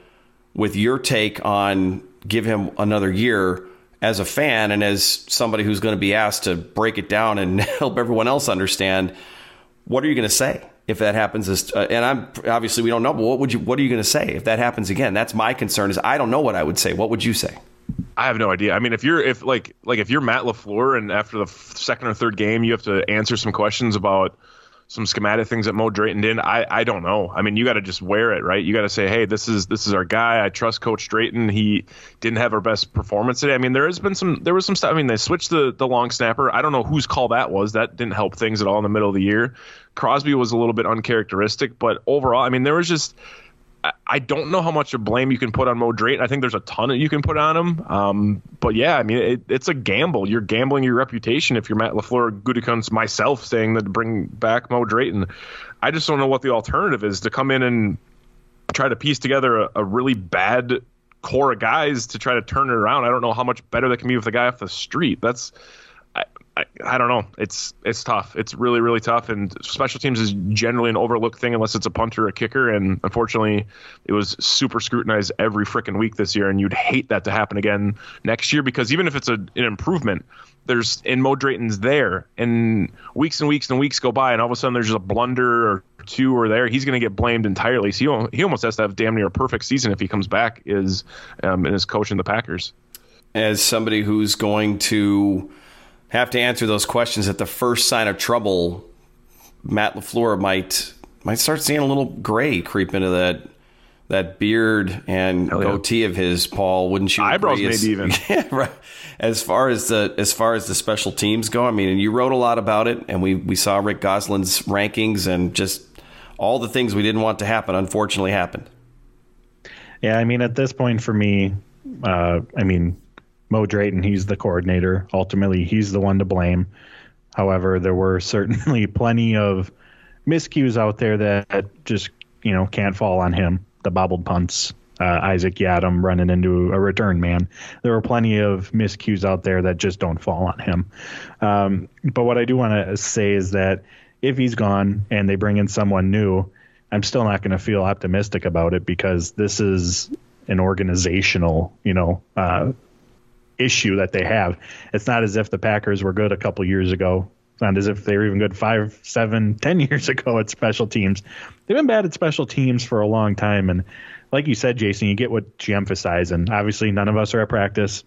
with your take on give him another year as a fan and as somebody who's going to be asked to break it down and help everyone else understand, what are you going to say if that happens? Uh, and I'm obviously we don't know, but what would you? What are you going to say if that happens again? That's my concern. Is I don't know what I would say. What would you say? I have no idea. I mean, if you're if like like if you're Matt Lafleur and after the second or third game you have to answer some questions about some schematic things that Mo Drayton did. I, I don't know. I mean, you got to just wear it, right? You got to say, hey, this is this is our guy. I trust Coach Drayton. He didn't have our best performance today. I mean, there has been some there was some stuff. I mean, they switched the the long snapper. I don't know whose call that was. That didn't help things at all in the middle of the year. Crosby was a little bit uncharacteristic, but overall, I mean, there was just I don't know how much of blame you can put on Mo Drayton. I think there's a ton that you can put on him. Um, but yeah, I mean, it, it's a gamble. You're gambling your reputation if you're Matt LaFleur, Gutekunst, myself saying that to bring back Mo Drayton. I just don't know what the alternative is to come in and try to piece together a, a really bad core of guys to try to turn it around. I don't know how much better that can be with a guy off the street. That's I, I, don't know. It's it's tough. It's really really tough. And special teams is generally an overlooked thing unless it's a punter or a kicker. And unfortunately, it was super scrutinized every freaking week this year. And you'd hate that to happen again next year because even if it's a, an improvement, there's in Mo Drayton's there, and weeks and weeks and weeks go by, and all of a sudden there's just a blunder or two or there. He's going to get blamed entirely. So he, he almost has to have damn near a perfect season if he comes back is um, and is coaching the Packers. As somebody who's going to have to answer those questions at the first sign of trouble, Matt LaFleur might might start seeing a little gray creep into that that beard and yeah. goatee of his, Paul. Wouldn't you? Eyebrows, maybe even. Yeah, right. As far as the as far as the special teams go, I mean, and you wrote a lot about it, and we we saw Rick Gosselin's rankings, and just all the things we didn't want to happen, unfortunately, happened. Yeah, I mean, at this point for me, uh, I mean, Mo Drayton, he's the coordinator. Ultimately, he's the one to blame. However, there were certainly plenty of miscues out there that just you know can't fall on him. The bobbled punts, uh, Isaac Yiadom running into a return man. There were plenty of miscues out there that just don't fall on him. Um, but what I do want to say is that if he's gone and they bring in someone new, I'm still not going to feel optimistic about it because this is an organizational, you know, uh, issue that they have. It's not as if the Packers were good a couple years ago. It's not as if they were even good five, seven, ten years ago at special teams. They've been bad at special teams for a long time. And like you said, Jason, you get what you emphasize. And obviously, none of us are at practice.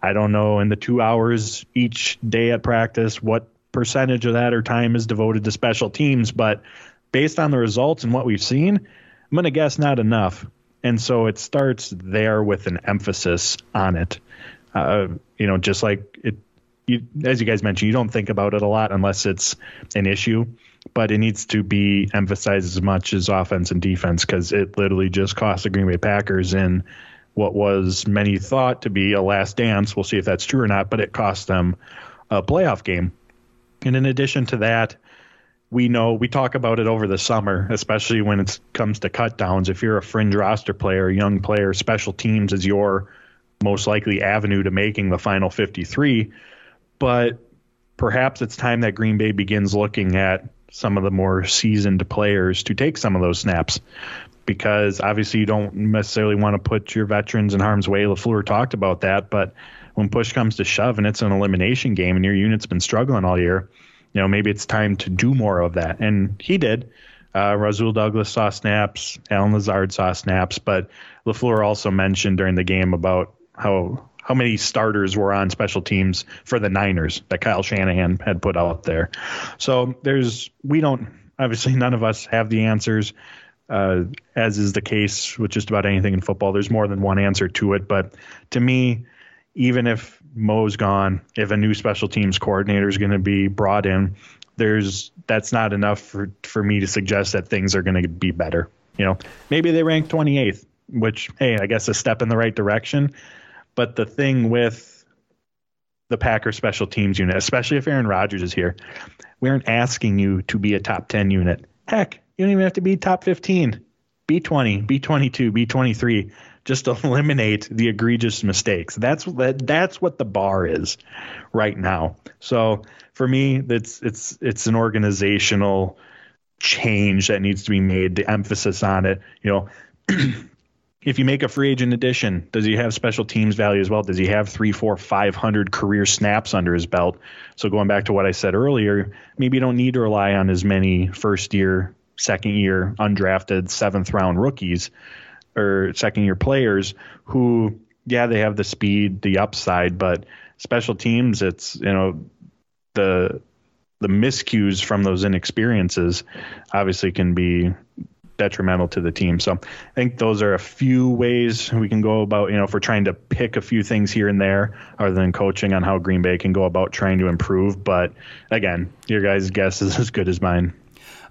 I don't know in the two hours each day at practice what percentage of that or time is devoted to special teams, but based on the results and what we've seen, I'm going to guess not enough. And so it starts there with an emphasis on it. Uh, you know, just like it, you, as you guys mentioned, you don't think about it a lot unless it's an issue, but it needs to be emphasized as much as offense and defense because it literally just cost the Green Bay Packers in what was many thought to be a last dance. We'll see if that's true or not, but it cost them a playoff game. And in addition to that, we know we talk about it over the summer, especially when it comes to cut downs. If you're a fringe roster player, young player, special teams is your most likely avenue to making the final 53. But perhaps it's time that Green Bay begins looking at some of the more seasoned players to take some of those snaps because obviously you don't necessarily want to put your veterans in harm's way. LaFleur talked about that, but when push comes to shove and it's an elimination game and your unit's been struggling all year, you know, maybe it's time to do more of that. And he did. Uh, Rasul Douglas saw snaps, Allen Lazard saw snaps, but LaFleur also mentioned during the game about how how many starters were on special teams for the Niners that Kyle Shanahan had put out there. So there's we don't obviously none of us have the answers. Uh, as is the case with just about anything in football, there's more than one answer to it. But to me, even if Mo's gone, if a new special teams coordinator is going to be brought in, there's that's not enough for for me to suggest that things are going to be better. You know, maybe they rank 28th, which hey, I guess a step in the right direction. But the thing with the Packer special teams unit, especially if Aaron Rodgers is here, we aren't asking you to be a top 10 unit. Heck, you don't even have to be top 15. Be 20, be 22, be 23. Just eliminate the egregious mistakes. That's that, that's what the bar is right now. So for me, it's it's it's an organizational change that needs to be made. The emphasis on it, you know. if you make a free agent addition, does he have special teams value as well? Does he have three, four, five hundred career snaps under his belt? So going back to what I said earlier, maybe you don't need to rely on as many first year, second year, undrafted, seventh round rookies or second year players who, yeah, they have the speed, the upside, but special teams, it's you know the the miscues from those inexperiences obviously can be detrimental to the team. So I think those are a few ways we can go about, you know, if we're trying to pick a few things here and there other than coaching on how Green Bay can go about trying to improve. But again, your guys' guess is as good as mine.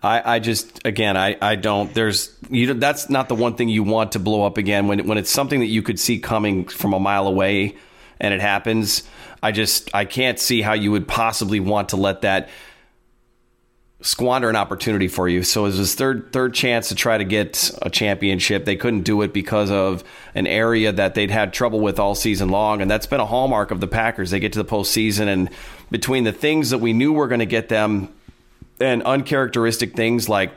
I, I just again I, I don't there's you know, that's not the one thing you want to blow up again when when it's something that you could see coming from a mile away and it happens I just I can't see how you would possibly want to let that squander an opportunity for you. So it was his third third chance to try to get a championship. They couldn't do it because of an area that they'd had trouble with all season long, and that's been a hallmark of the Packers. They get to the postseason, and between the things that we knew were going to get them, and uncharacteristic things like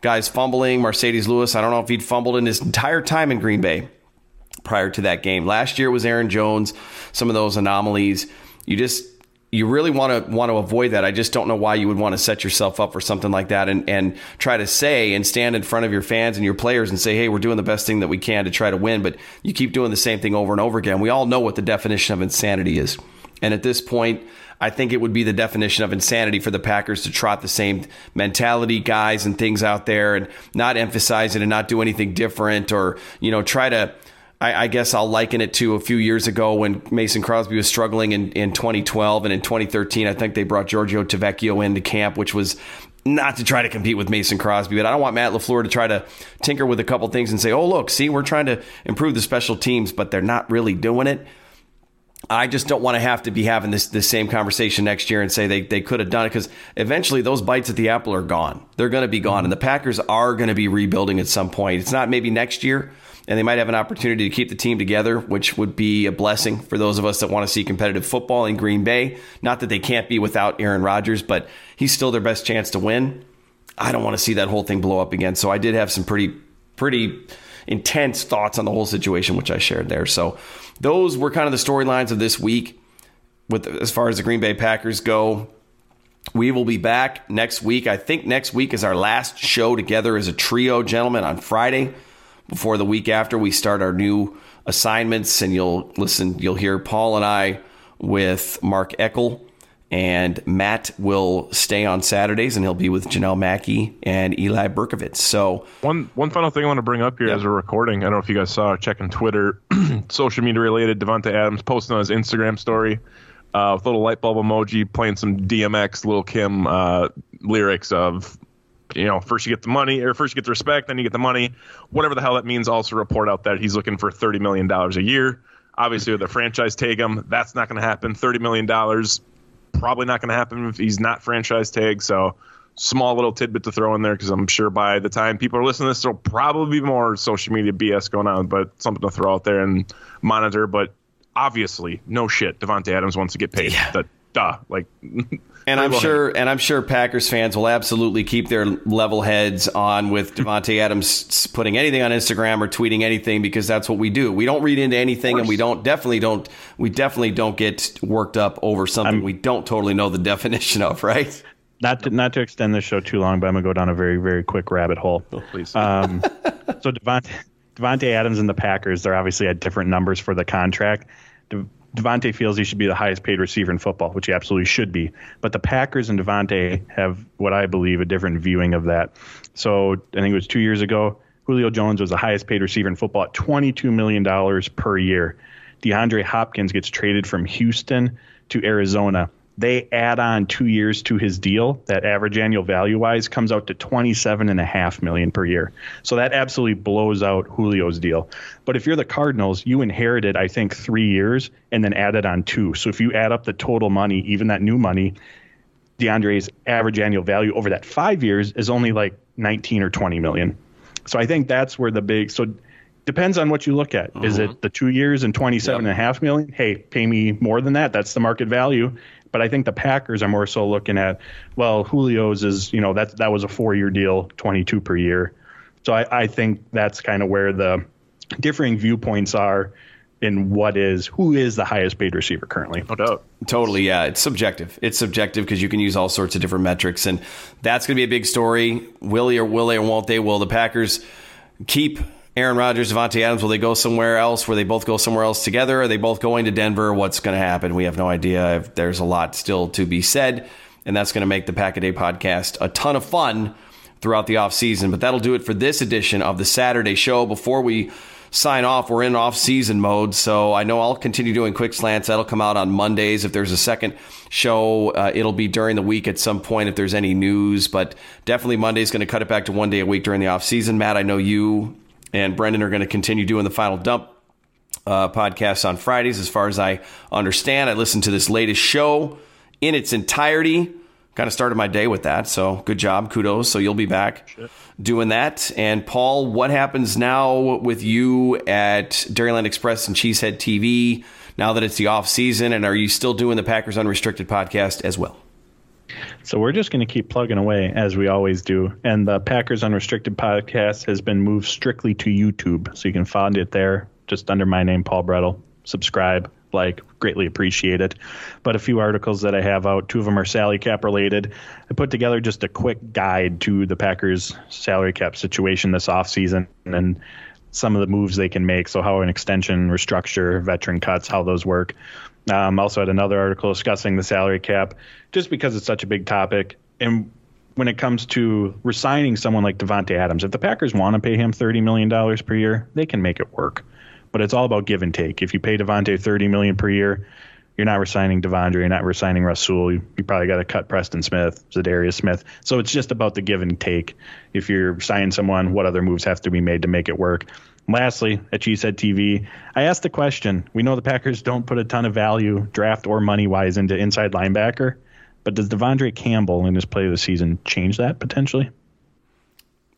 guys fumbling, Marcedes Lewis. I don't know if he'd fumbled in his entire time in Green Bay prior to that game. Last year it was Aaron Jones. Some of those anomalies. You just you really want to want to avoid that. I just don't know why you would want to set yourself up for something like that and, and try to say and stand in front of your fans and your players and say, hey, we're doing the best thing that we can to try to win. But you keep doing the same thing over and over again. We all know what the definition of insanity is. And at this point, I think it would be the definition of insanity for the Packers to trot the same mentality guys and things out there and not emphasize it and not do anything different or, you know, try to I, I, guess I'll liken it to a few years ago when Mason Crosby was struggling in, in 2012 and in 2013. I think they brought Giorgio Tavecchio into camp, which was not to try to compete with Mason Crosby, but I don't want Matt LaFleur to try to tinker with a couple things and say, oh, look, see, we're trying to improve the special teams, but they're not really doing it. I just don't want to have to be having this this same conversation next year and say they, they could have done it because eventually those bites at the apple are gone. They're going to be gone, and the Packers are going to be rebuilding at some point. It's not maybe next year, and they might have an opportunity to keep the team together, which would be a blessing for those of us that want to see competitive football in Green Bay. Not that they can't be without Aaron Rodgers, but he's still their best chance to win. I don't want to see that whole thing blow up again. So I did have some pretty pretty intense thoughts on the whole situation, which I shared there. So those were kind of the storylines of this week. With as far as the Green Bay Packers go, we will be back next week. I think next week is our last show together as a trio, gentlemen, on Friday before the week after we start our new assignments. And you'll listen, you'll hear Paul and I with Mark Eckel. And Matt will stay on Saturdays, and he'll be with Janelle Mackey and Eli Berkovitz. So one one final thing I want to bring up here yep. as a recording. I don't know if you guys saw checking Twitter, social media related. Davante Adams posting on his Instagram story uh, with a little light bulb emoji, playing some DMX, Lil Kim uh, lyrics of you know, first you get the money, or first you get the respect, then you get the money, whatever the hell that means. Also, report out that he's looking for thirty million dollars a year. Obviously, with the franchise tag him, that's not going to happen. Thirty million dollars, probably not going to happen if he's not franchise tag. So, small little tidbit to throw in there because I'm sure by the time people are listening to this, there'll probably be more social media BS going on, but something to throw out there and monitor. But obviously, no shit, Davante Adams wants to get paid. Yeah. That, duh, like. And I'm sure, and I'm sure Packers fans will absolutely keep their level heads on with Davante Adams putting anything on Instagram or tweeting anything because that's what we do. We don't read into anything, and we don't definitely don't we definitely don't get worked up over something I'm, we don't totally know the definition of, right? Not to, not to extend this show too long, but I'm gonna go down a very very quick rabbit hole. Oh, please. Um, so Davante Davante Adams and the Packers, they're obviously at different numbers for the contract. Davante feels he should be the highest paid receiver in football, which he absolutely should be. But the Packers and Davante have what I believe a different viewing of that. So I think it was two years ago, Julio Jones was the highest paid receiver in football at $22 million per year. DeAndre Hopkins gets traded from Houston to Arizona they add on two years to his deal that average annual value wise comes out to 27 and a half million per year so that absolutely blows out julio's deal but if you're the cardinals you inherited i think three years and then added on two so if you add up the total money even that new money deandre's average annual value over that five years is only like 19 or 20 million so i think that's where the big so depends on what you look at. Is it mm-hmm. the two years and twenty-seven yep. and a half million? Hey, pay me more than that. That's the market value. But I think the Packers are more so looking at, well, Julio's is, you know, that that was a four year deal, 22 per year. So I, I think that's kind of where the differing viewpoints are in what is who is the highest paid receiver currently. No doubt. Totally, yeah. It's subjective. It's subjective because you can use all sorts of different metrics, and that's going to be a big story. Will or will they or won't they? Will the Packers keep Aaron Rodgers, Davante Adams, will they go somewhere else? Will they both go somewhere else together? Are they both going to Denver? What's going to happen? We have no idea. There's a lot still to be said, and that's going to make the Pack a Day podcast a ton of fun throughout the off season. But that'll do it for this edition of the Saturday show. Before we sign off, we're in off season mode, so I know I'll continue doing quick slants. That'll come out on Mondays. If there's a second show, uh, it'll be during the week at some point if there's any news. But definitely Monday's going to cut it back to one day a week during the off season. Matt, I know you and Brendan are going to continue doing the final dump uh, podcast on Fridays, as far as I understand. I listened to this latest show in its entirety kind of started my day with that. So good job, kudos. So you'll be back doing that. And Paul, what happens now with you at Dairyland Express and Cheesehead TV now that it's the off season? And are you still doing the Packers Unrestricted podcast as well? So we're just going to keep plugging away as we always do. And the Packers Unrestricted podcast has been moved strictly to YouTube. So you can find it there just under my name, Paul Bretl. Subscribe like greatly appreciate it. But a few articles that I have out, two of them are salary cap related. I put together just a quick guide to the Packers salary cap situation this offseason and some of the moves they can make. So how an extension, restructure, veteran cuts, how those work. Um, also had another article discussing the salary cap, just because it's such a big topic. And when it comes to resigning someone like Davante Adams, if the Packers want to pay him $30 million per year, they can make it work but it's all about give and take. If you pay Davante thirty million per year, you're not resigning De'Vondre, you're not resigning Rasul. You, you probably got to cut Preston Smith, Za'Darius Smith. So it's just about the give and take. If you're signing someone, what other moves have to be made to make it work? Lastly, at Cheesehead TV, I asked the question. We know the Packers don't put a ton of value, draft or money wise, into inside linebacker, but does De'Vondre Campbell in his play of the season change that potentially?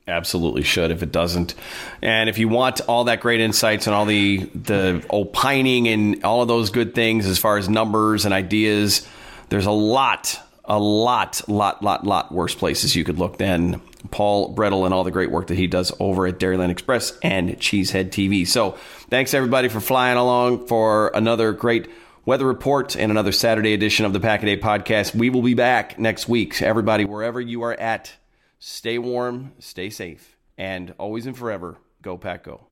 Absolutely should if it doesn't. And if you want all that great insights and all the the opining and all of those good things as far as numbers and ideas, there's a lot, a lot, lot, lot, lot worse places you could look than Paul Bretl and all the great work that he does over at Dairyland Express and Cheesehead TV. So thanks everybody for flying along for another great weather report and another Saturday edition of the Pack a Day podcast. We will be back next week. Everybody, wherever you are at Stay warm, stay safe, and always and forever, go Pack Go.